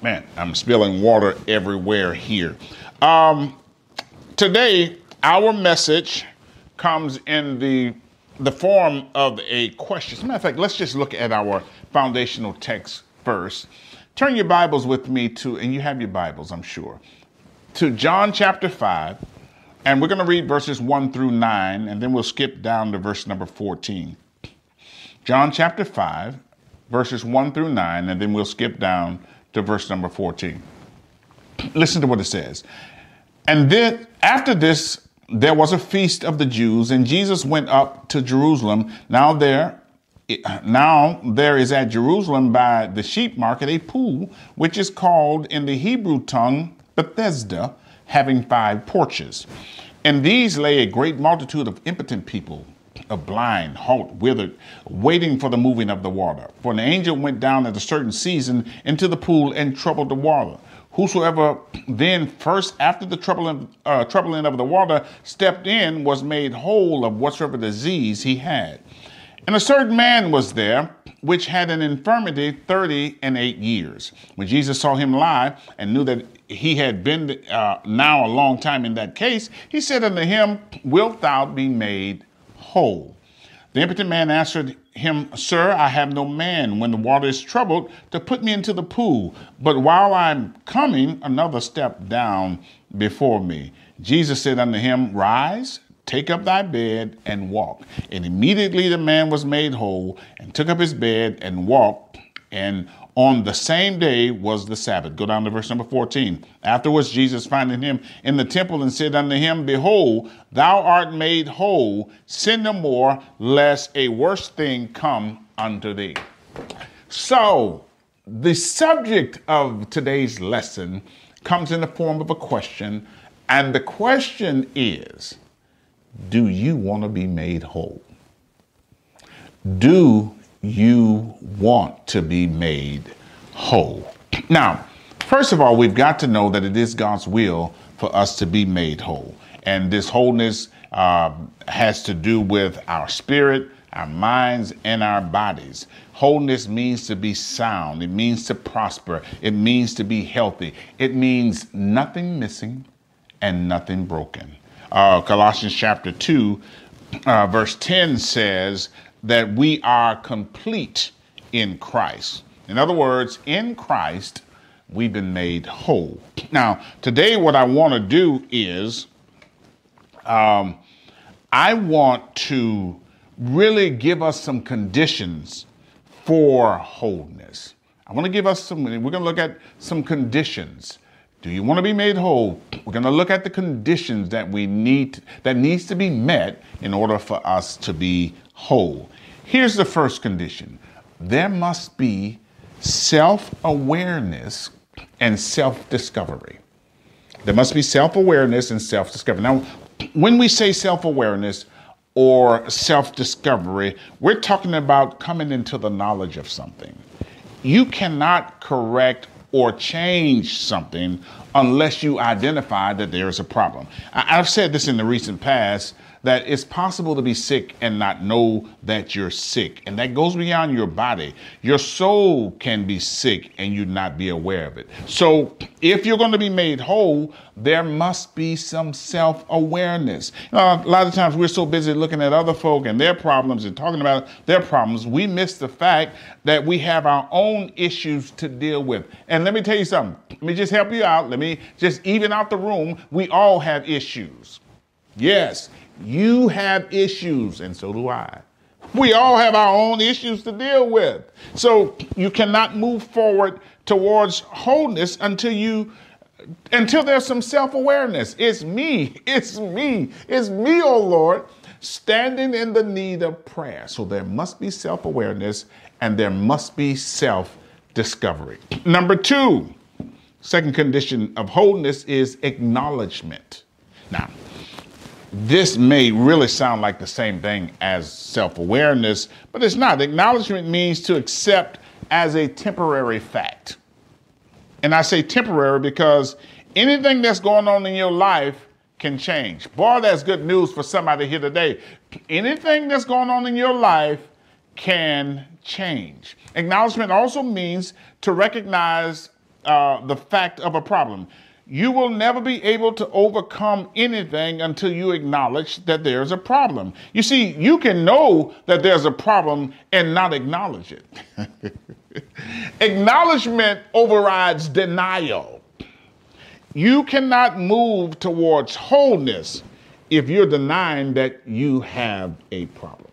Man, I'm spilling water everywhere here. Um, today, our message comes in the the form of a question. As a matter of fact, let's just look at our foundational text first. Turn your Bibles with me to, and you have your Bibles, I'm sure, to John chapter 5, and we're going to read verses 1 through 9, and then we'll skip down to verse number 14. John chapter 5, verses 1 through 9, and then we'll skip down to verse number 14. Listen to what it says. And then after this, there was a feast of the Jews, and Jesus went up to Jerusalem. Now there, now there is at Jerusalem by the sheep market a pool, which is called in the Hebrew tongue Bethesda, having five porches. And these lay a great multitude of impotent people, of blind, halt, withered, waiting for the moving of the water. For an angel went down at a certain season into the pool and troubled the water. Whosoever then first after the troubling, uh, troubling of the water stepped in was made whole of whatsoever disease he had. And a certain man was there which had an infirmity thirty and eight years. When Jesus saw him lie and knew that he had been uh, now a long time in that case, he said unto him, Wilt thou be made whole? The impotent man answered him, Sir, I have no man when the water is troubled to put me into the pool, but while I'm coming, another step down before me. Jesus said unto him, Rise, take up thy bed and walk. And immediately the man was made whole and took up his bed and walked. And on the same day was the Sabbath. Go down to verse number 14. Afterwards, Jesus finding him in the temple and said unto him, Behold, thou art made whole. Sin no more, lest a worse thing come unto thee. So, the subject of today's lesson comes in the form of a question, and the question is Do you want to be made whole? Do you want to be made whole. Now, first of all, we've got to know that it is God's will for us to be made whole. And this wholeness uh, has to do with our spirit, our minds, and our bodies. Wholeness means to be sound, it means to prosper, it means to be healthy, it means nothing missing and nothing broken. Uh, Colossians chapter 2, uh, verse 10 says, that we are complete in Christ. In other words, in Christ, we've been made whole. Now, today, what I want to do is um, I want to really give us some conditions for wholeness. I want to give us some, we're going to look at some conditions. Do you want to be made whole? We're going to look at the conditions that we need, that needs to be met in order for us to be whole. Here's the first condition there must be self awareness and self discovery. There must be self awareness and self discovery. Now, when we say self awareness or self discovery, we're talking about coming into the knowledge of something. You cannot correct or change something unless you identify that there is a problem. I've said this in the recent past that it's possible to be sick and not know that you're sick. And that goes beyond your body. Your soul can be sick and you not be aware of it. So if you're going to be made whole, there must be some self awareness. Know, uh, a lot of times we're so busy looking at other folk and their problems and talking about their problems, we miss the fact that we have our own issues to deal with. And let me tell you something. Let me just help you out. Let me just even out the room. We all have issues. Yes, you have issues, and so do I. We all have our own issues to deal with. So you cannot move forward towards wholeness until you until there's some self-awareness. It's me, it's me, it's me, oh Lord, standing in the need of prayer. So there must be self-awareness and there must be self-discovery. Number two, second condition of wholeness is acknowledgement. Now, this may really sound like the same thing as self awareness, but it's not. Acknowledgement means to accept as a temporary fact. And I say temporary because anything that's going on in your life can change. Boy, that's good news for somebody here today. Anything that's going on in your life can change. Acknowledgement also means to recognize uh, the fact of a problem. You will never be able to overcome anything until you acknowledge that there's a problem. You see, you can know that there's a problem and not acknowledge it. Acknowledgement overrides denial. You cannot move towards wholeness if you're denying that you have a problem.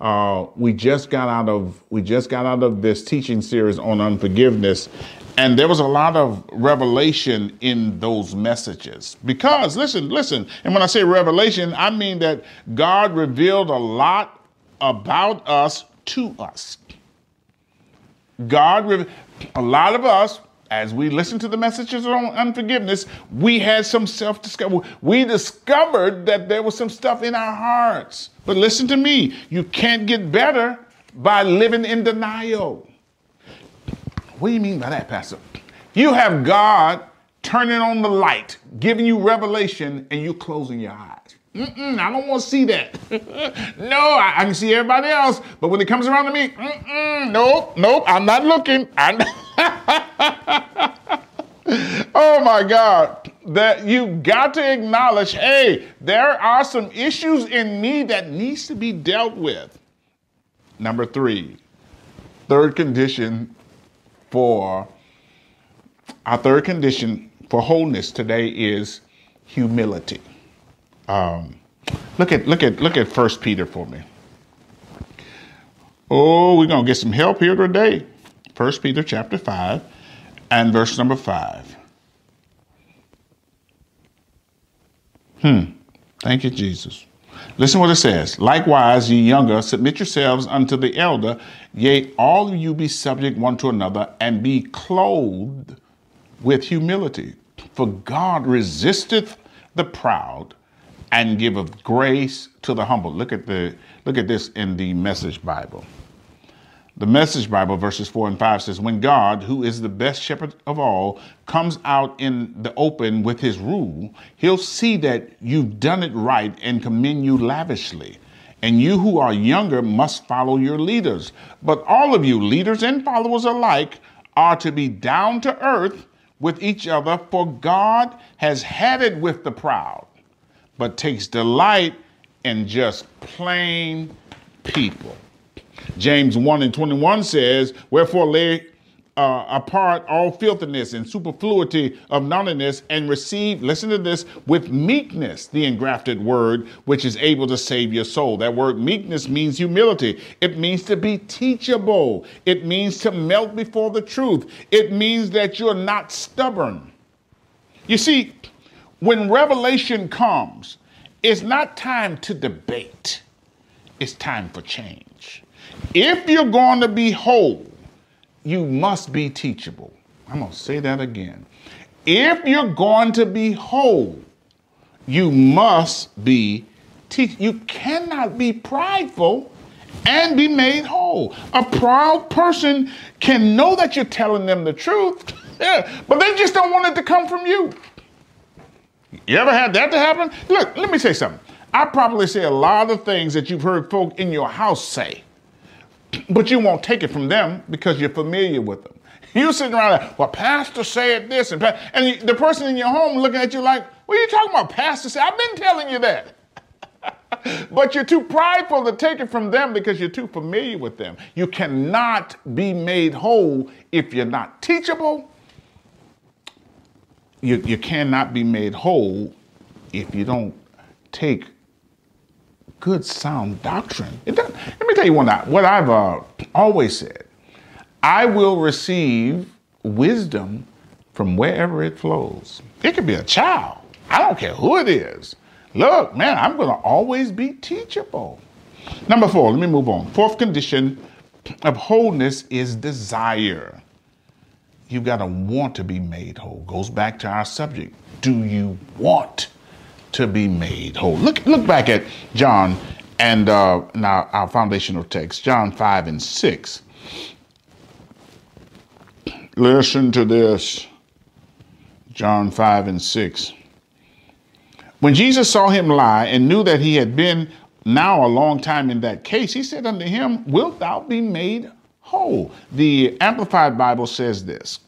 Uh, we just got out of we just got out of this teaching series on unforgiveness, and there was a lot of revelation in those messages. Because listen, listen, and when I say revelation, I mean that God revealed a lot about us to us. God, revealed a lot of us, as we listened to the messages on unforgiveness, we had some self discovery. We discovered that there was some stuff in our hearts. But listen to me, you can't get better by living in denial. What do you mean by that, Pastor? You have God turning on the light, giving you revelation, and you closing your eyes. Mm-mm, I don't want to see that. no, I, I, can see everybody else, but when it comes around to me, nope, nope, I'm not looking. I'm oh my God, that you got to acknowledge, hey, there are some issues in me that needs to be dealt with. Number three, third condition for our third condition for wholeness today is humility. Um, look at look at look at First Peter for me. Oh, we're gonna get some help here today. First Peter chapter five and verse number five. Hmm. Thank you, Jesus. Listen what it says. Likewise, ye younger, submit yourselves unto the elder. Yea, all of you be subject one to another, and be clothed with humility. For God resisteth the proud, and giveth grace to the humble. Look at the look at this in the message Bible. The message Bible verses 4 and 5 says when God, who is the best shepherd of all, comes out in the open with his rule, he'll see that you've done it right and commend you lavishly. And you who are younger must follow your leaders. But all of you, leaders and followers alike, are to be down to earth with each other, for God has had it with the proud but takes delight in just plain people. James 1 and 21 says, Wherefore lay uh, apart all filthiness and superfluity of naughtiness and receive, listen to this, with meekness the engrafted word, which is able to save your soul. That word meekness means humility. It means to be teachable. It means to melt before the truth. It means that you're not stubborn. You see, when revelation comes, it's not time to debate, it's time for change. If you're going to be whole, you must be teachable. I'm going to say that again. If you're going to be whole, you must be teach. You cannot be prideful and be made whole. A proud person can know that you're telling them the truth, but they just don't want it to come from you. You ever had that to happen? Look, let me say something. I probably say a lot of things that you've heard folk in your house say, but you won't take it from them because you're familiar with them. You sitting around like, well, Pastor said this, and, and the person in your home looking at you like, what are you talking about, Pastor said? I've been telling you that. but you're too prideful to take it from them because you're too familiar with them. You cannot be made whole if you're not teachable you, you cannot be made whole if you don't take good sound doctrine. let me tell you one what, what I've uh, always said. I will receive wisdom from wherever it flows. It could be a child. I don't care who it is. Look, man, I'm going to always be teachable. Number four, let me move on. Fourth condition of wholeness is desire you've got to want to be made whole. Goes back to our subject. Do you want to be made whole? Look, look back at John and uh, now our foundational text, John 5 and 6. Listen to this. John 5 and 6. When Jesus saw him lie and knew that he had been now a long time in that case, he said unto him, Wilt thou be made whole. The Amplified Bible says this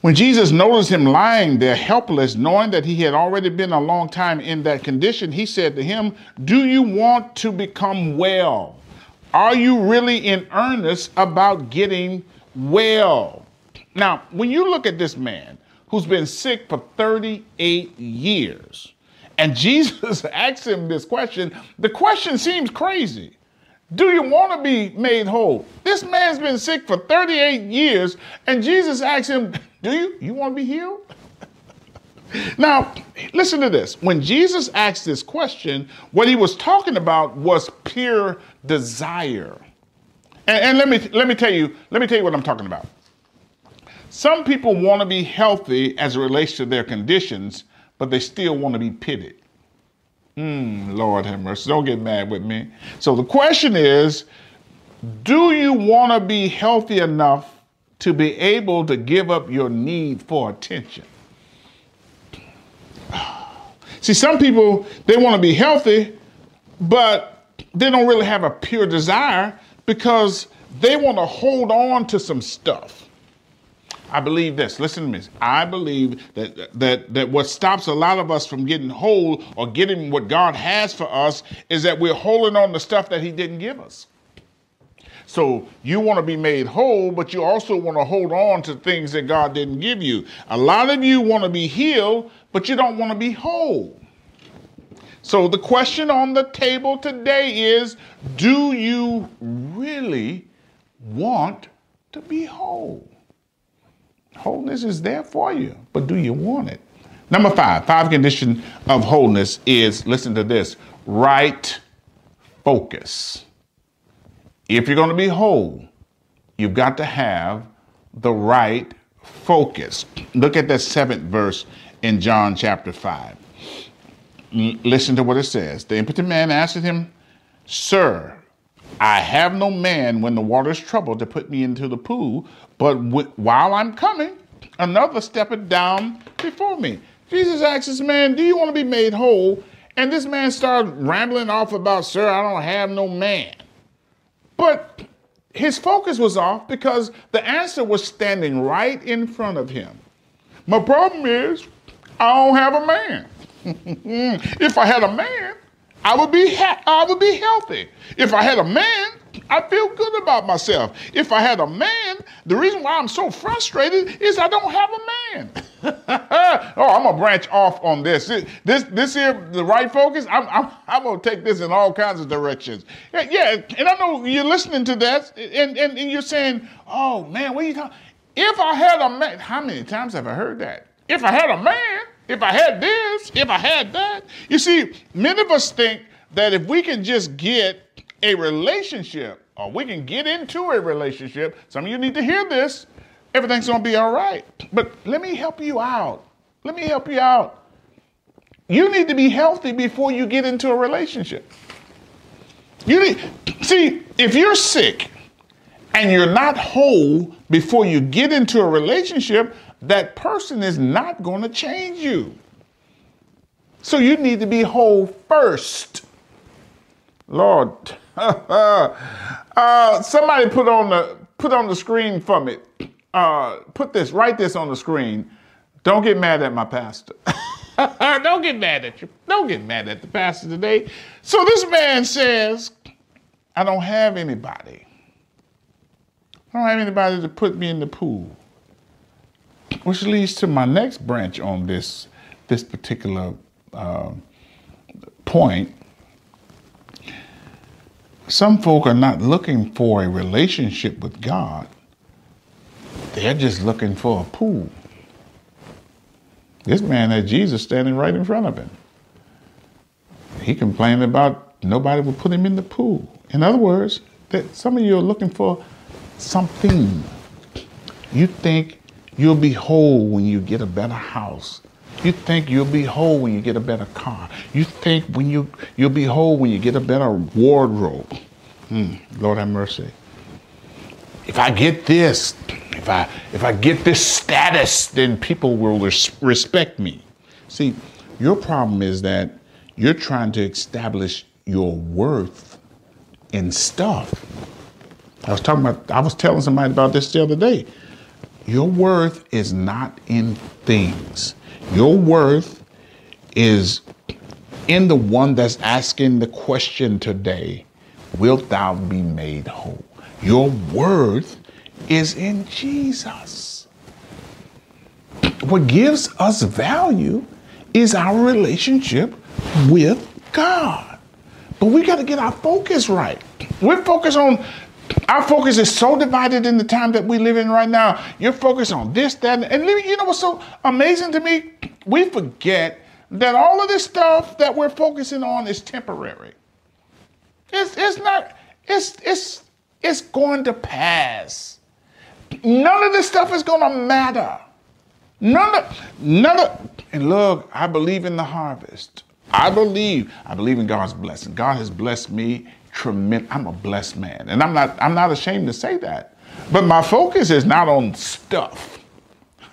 When Jesus noticed him lying there helpless, knowing that he had already been a long time in that condition, he said to him, Do you want to become well? Are you really in earnest about getting well? Now, when you look at this man who's been sick for 38 years, and Jesus asks him this question, the question seems crazy. Do you want to be made whole? This man's been sick for 38 years, and Jesus asks him, Do you? You want to be healed? now, listen to this. When Jesus asked this question, what he was talking about was pure desire. And, and let me let me tell you, let me tell you what I'm talking about. Some people want to be healthy as it relates to their conditions, but they still want to be pitted. Mm, Lord have mercy. Don't get mad with me. So the question is do you want to be healthy enough to be able to give up your need for attention? See, some people, they want to be healthy, but they don't really have a pure desire because they want to hold on to some stuff. I believe this. Listen to me. I believe that that that what stops a lot of us from getting whole or getting what God has for us is that we're holding on to stuff that He didn't give us. So you want to be made whole, but you also want to hold on to things that God didn't give you. A lot of you want to be healed, but you don't want to be whole. So the question on the table today is do you really want to be whole? Wholeness is there for you, but do you want it? Number five, five condition of wholeness is listen to this right focus. If you're going to be whole, you've got to have the right focus. Look at that seventh verse in John chapter 5. L- listen to what it says. The impotent man asked him, Sir, I have no man when the water is troubled to put me into the pool, but while I'm coming, another steppeth down before me. Jesus asks this man, Do you want to be made whole? And this man started rambling off about, Sir, I don't have no man. But his focus was off because the answer was standing right in front of him. My problem is, I don't have a man. if I had a man, I would be ha- I would be healthy. If I had a man, I feel good about myself. If I had a man, the reason why I'm so frustrated is I don't have a man. oh, I'm gonna branch off on this. This this here, the right focus. I'm I'm, I'm gonna take this in all kinds of directions. Yeah, yeah, and I know you're listening to that, and, and, and you're saying, "Oh man, what are you talking?" If I had a man, how many times have I heard that? If I had a man, if I had this, if I had that. You see, many of us think that if we can just get a relationship or we can get into a relationship, some of you need to hear this, everything's gonna be all right. But let me help you out. Let me help you out. You need to be healthy before you get into a relationship. You need, see, if you're sick and you're not whole before you get into a relationship, that person is not going to change you. So you need to be whole first. Lord, uh, somebody put on the put on the screen for me. Uh, put this, write this on the screen. Don't get mad at my pastor. Don't get mad at you. Don't get mad at the pastor today. So this man says, I don't have anybody. I don't have anybody to put me in the pool. Which leads to my next branch on this this particular uh, point. Some folk are not looking for a relationship with God. They're just looking for a pool. This man had Jesus standing right in front of him. He complained about nobody would put him in the pool. In other words, that some of you are looking for something. You think You'll be whole when you get a better house. You think you'll be whole when you get a better car. You think when you you'll be whole when you get a better wardrobe. Hmm, Lord have mercy. If I get this, if I if I get this status, then people will res- respect me. See, your problem is that you're trying to establish your worth in stuff. I was talking about I was telling somebody about this the other day Your worth is not in things. Your worth is in the one that's asking the question today Wilt thou be made whole? Your worth is in Jesus. What gives us value is our relationship with God. But we got to get our focus right. We're focused on, our focus is so divided in the time that we live in right now. You're focused on this, that, and you know what's so amazing to me? We forget that all of this stuff that we're focusing on is temporary. It's, it's not, it's, it's, it's going to pass. None of this stuff is going to matter. None of, none of, and look, I believe in the harvest. I believe, I believe in God's blessing. God has blessed me tremendous. I'm a blessed man. And I'm not, I'm not ashamed to say that. But my focus is not on stuff.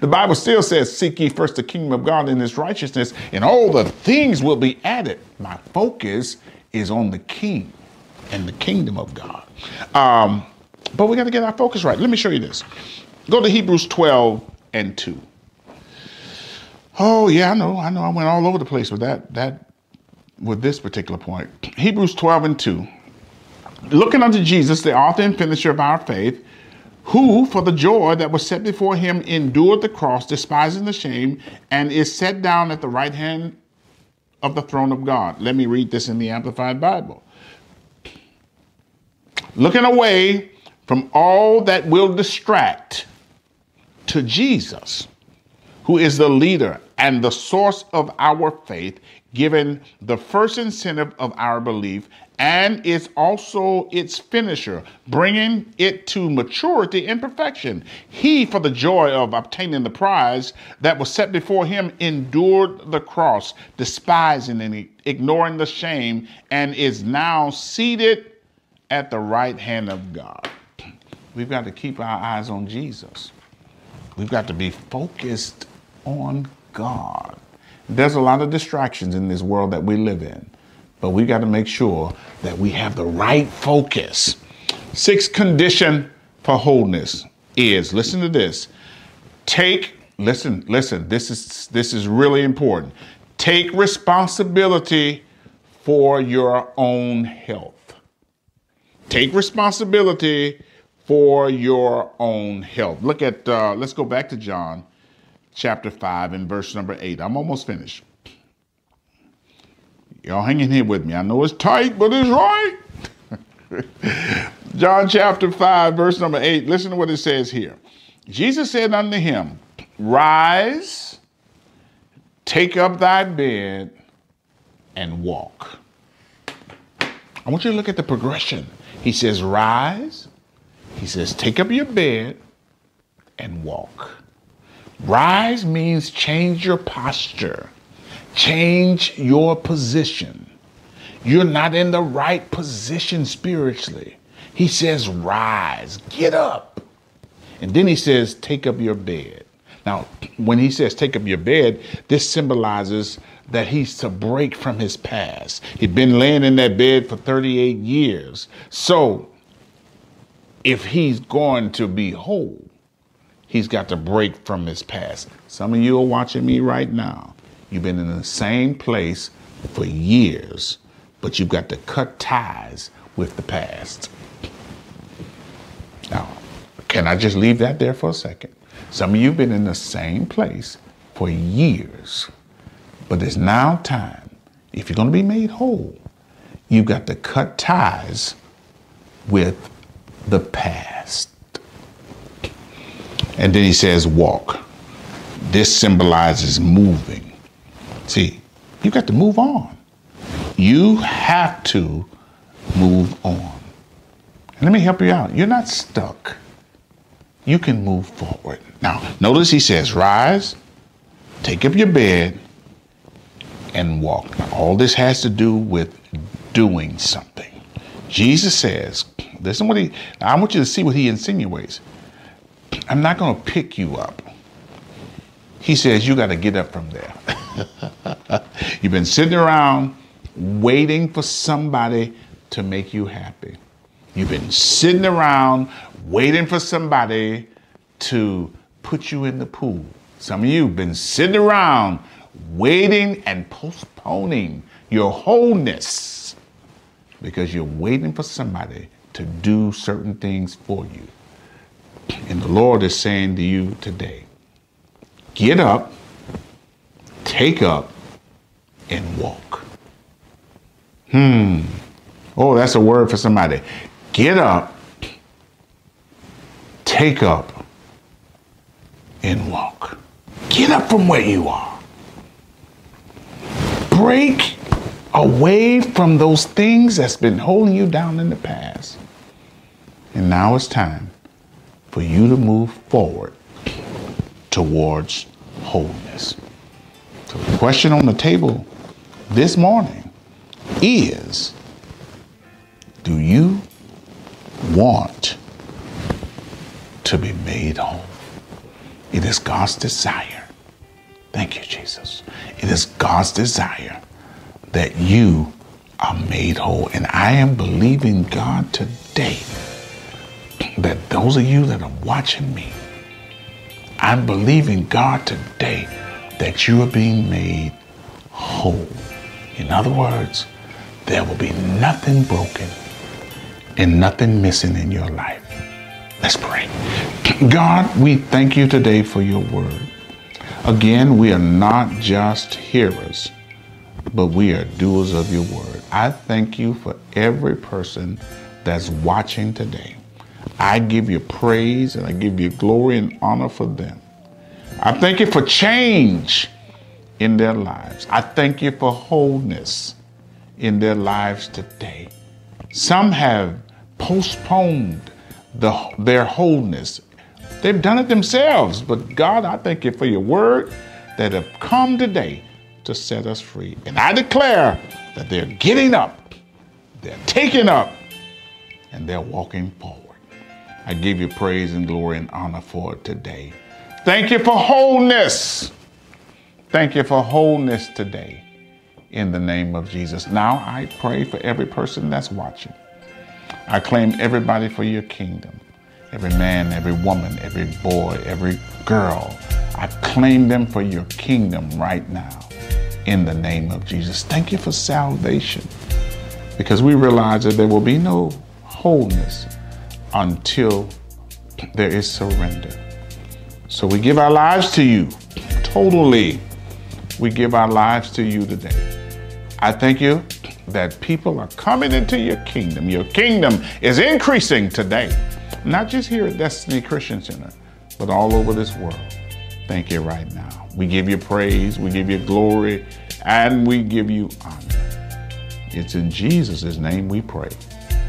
the Bible still says, Seek ye first the kingdom of God and his righteousness, and all the things will be added. My focus is on the king and the kingdom of God. Um, but we got to get our focus right. Let me show you this. Go to Hebrews 12 and 2. Oh, yeah, I know. I know. I went all over the place with that, that, with this particular point. Hebrews 12 and 2. Looking unto Jesus, the author and finisher of our faith, who, for the joy that was set before him, endured the cross, despising the shame, and is set down at the right hand of the throne of God. Let me read this in the Amplified Bible. Looking away from all that will distract to Jesus, who is the leader and the source of our faith, given the first incentive of our belief and is also its finisher, bringing it to maturity and perfection. He, for the joy of obtaining the prize that was set before him, endured the cross, despising and ignoring the shame, and is now seated at the right hand of God. We've got to keep our eyes on Jesus. We've got to be focused on God. There's a lot of distractions in this world that we live in. But we got to make sure that we have the right focus. Sixth condition for wholeness is listen to this. Take listen, listen. This is this is really important. Take responsibility for your own health. Take responsibility for your own health. Look at uh, let's go back to John chapter 5 and verse number 8. I'm almost finished. Y'all hanging here with me. I know it's tight, but it's right. John chapter 5, verse number 8. Listen to what it says here. Jesus said unto him, Rise, take up thy bed, and walk. I want you to look at the progression. He says, Rise. He says, Take up your bed and walk. Rise means change your posture. Change your position. You're not in the right position spiritually. He says, rise, get up. And then he says, take up your bed. Now, when he says take up your bed, this symbolizes that he's to break from his past. He'd been laying in that bed for 38 years. So, if he's going to be whole, he's got to break from his past. Some of you are watching me right now. You've been in the same place for years, but you've got to cut ties with the past. Now, can I just leave that there for a second? Some of you have been in the same place for years, but it's now time, if you're going to be made whole, you've got to cut ties with the past. And then he says, walk. This symbolizes moving. See, you got to move on. You have to move on. And let me help you out. You're not stuck. You can move forward. Now, notice he says, rise, take up your bed, and walk. Now, all this has to do with doing something. Jesus says, listen what he, I want you to see what he insinuates. I'm not going to pick you up. He says, you got to get up from there. You've been sitting around waiting for somebody to make you happy. You've been sitting around waiting for somebody to put you in the pool. Some of you have been sitting around waiting and postponing your wholeness because you're waiting for somebody to do certain things for you. And the Lord is saying to you today get up, take up, and walk. Hmm. Oh, that's a word for somebody. Get up, take up, and walk. Get up from where you are. Break away from those things that's been holding you down in the past. And now it's time for you to move forward towards wholeness. So the question on the table this morning is do you want to be made whole? It is God's desire. Thank you, Jesus. It is God's desire that you are made whole. And I am believing God today that those of you that are watching me, I'm believing God today that you are being made whole. In other words, there will be nothing broken and nothing missing in your life. Let's pray. God, we thank you today for your word. Again, we are not just hearers, but we are doers of your word. I thank you for every person that's watching today. I give you praise and I give you glory and honor for them. I thank you for change in their lives. I thank you for wholeness in their lives today. Some have postponed the, their wholeness. They've done it themselves, but God, I thank you for your word that have come today to set us free. And I declare that they're getting up, they're taking up, and they're walking forward. I give you praise and glory and honor for it today. Thank you for wholeness. Thank you for wholeness today in the name of Jesus. Now I pray for every person that's watching. I claim everybody for your kingdom. Every man, every woman, every boy, every girl. I claim them for your kingdom right now in the name of Jesus. Thank you for salvation because we realize that there will be no wholeness until there is surrender. So we give our lives to you totally. We give our lives to you today. I thank you that people are coming into your kingdom. Your kingdom is increasing today, not just here at Destiny Christian Center, but all over this world. Thank you right now. We give you praise, we give you glory, and we give you honor. It's in Jesus' name we pray.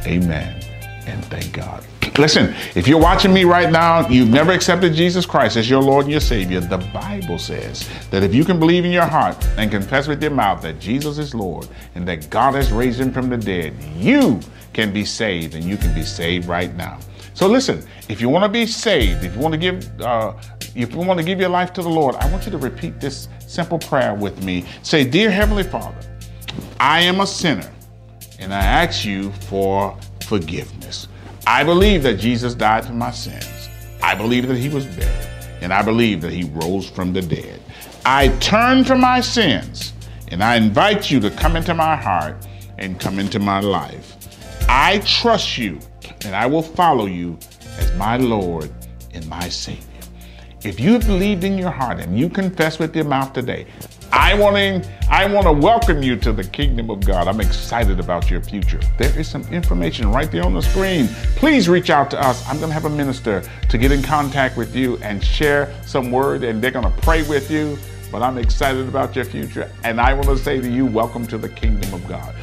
Amen. And thank God. Listen, if you're watching me right now, you've never accepted Jesus Christ as your Lord and your Savior. The Bible says that if you can believe in your heart and confess with your mouth that Jesus is Lord and that God has raised him from the dead, you can be saved and you can be saved right now. So listen, if you want to be saved, if you want to give, uh, if you want to give your life to the Lord, I want you to repeat this simple prayer with me. Say, "Dear Heavenly Father, I am a sinner, and I ask you for forgiveness. I believe that Jesus died for my sins. I believe that he was buried, and I believe that he rose from the dead. I turn from my sins, and I invite you to come into my heart and come into my life. I trust you, and I will follow you as my Lord and my Savior. If you have believed in your heart and you confess with your mouth today, I want to I want to welcome you to the kingdom of God. I'm excited about your future. There is some information right there on the screen. Please reach out to us. I'm going to have a minister to get in contact with you and share some word and they're going to pray with you. But I'm excited about your future and I want to say to you, welcome to the kingdom of God.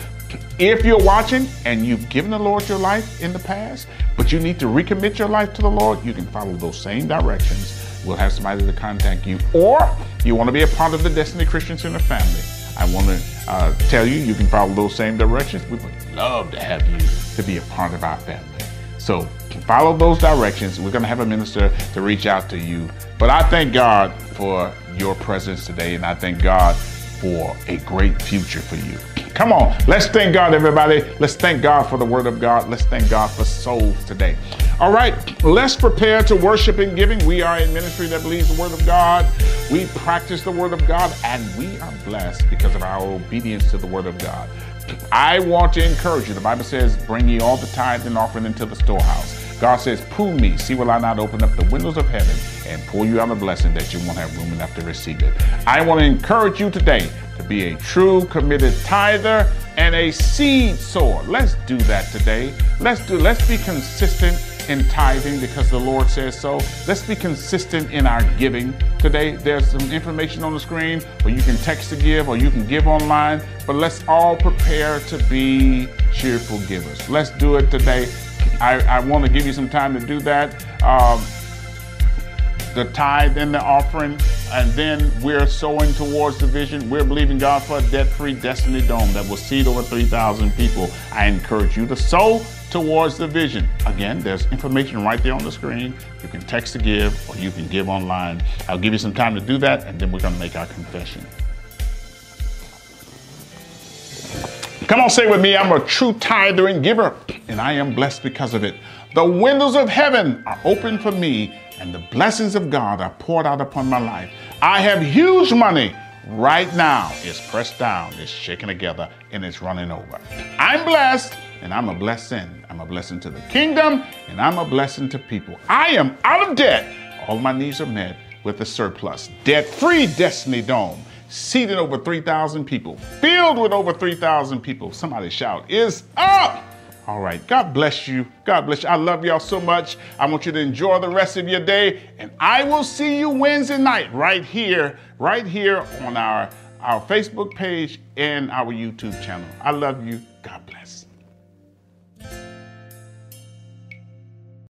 If you're watching and you've given the Lord your life in the past, but you need to recommit your life to the Lord, you can follow those same directions We'll have somebody to contact you. Or you want to be a part of the Destiny Christian Center family. I want to uh, tell you, you can follow those same directions. We would love to have you to be a part of our family. So follow those directions. We're going to have a minister to reach out to you. But I thank God for your presence today, and I thank God for a great future for you. Come on, let's thank God, everybody. Let's thank God for the Word of God. Let's thank God for souls today. All right, let's prepare to worship and giving. We are a ministry that believes the Word of God. We practice the Word of God, and we are blessed because of our obedience to the Word of God. I want to encourage you. The Bible says, Bring ye all the tithe and offering into the storehouse. God says, Prove me, see will I not open up the windows of heaven and pour you out a blessing that you won't have room enough to receive it. I want to encourage you today to be a true committed tither and a seed sower. Let's do that today. Let's do let's be consistent in tithing because the Lord says so. Let's be consistent in our giving today. There's some information on the screen where you can text to give or you can give online, but let's all prepare to be cheerful givers. Let's do it today. I, I want to give you some time to do that. Um, the tithe and the offering, and then we're sowing towards the vision. We're believing God for a debt-free Destiny Dome that will seat over 3,000 people. I encourage you to sow towards the vision. Again, there's information right there on the screen. You can text to give or you can give online. I'll give you some time to do that, and then we're going to make our confession. Come on, say with me, I'm a true tither and giver, and I am blessed because of it. The windows of heaven are open for me, and the blessings of God are poured out upon my life. I have huge money right now. It's pressed down, it's shaken together, and it's running over. I'm blessed, and I'm a blessing. I'm a blessing to the kingdom, and I'm a blessing to people. I am out of debt. All my needs are met with a surplus. Debt free Destiny Dome seated over 3,000 people, filled with over 3,000 people. Somebody shout, is up! All right, God bless you. God bless you. I love y'all so much. I want you to enjoy the rest of your day, and I will see you Wednesday night right here, right here on our, our Facebook page and our YouTube channel. I love you.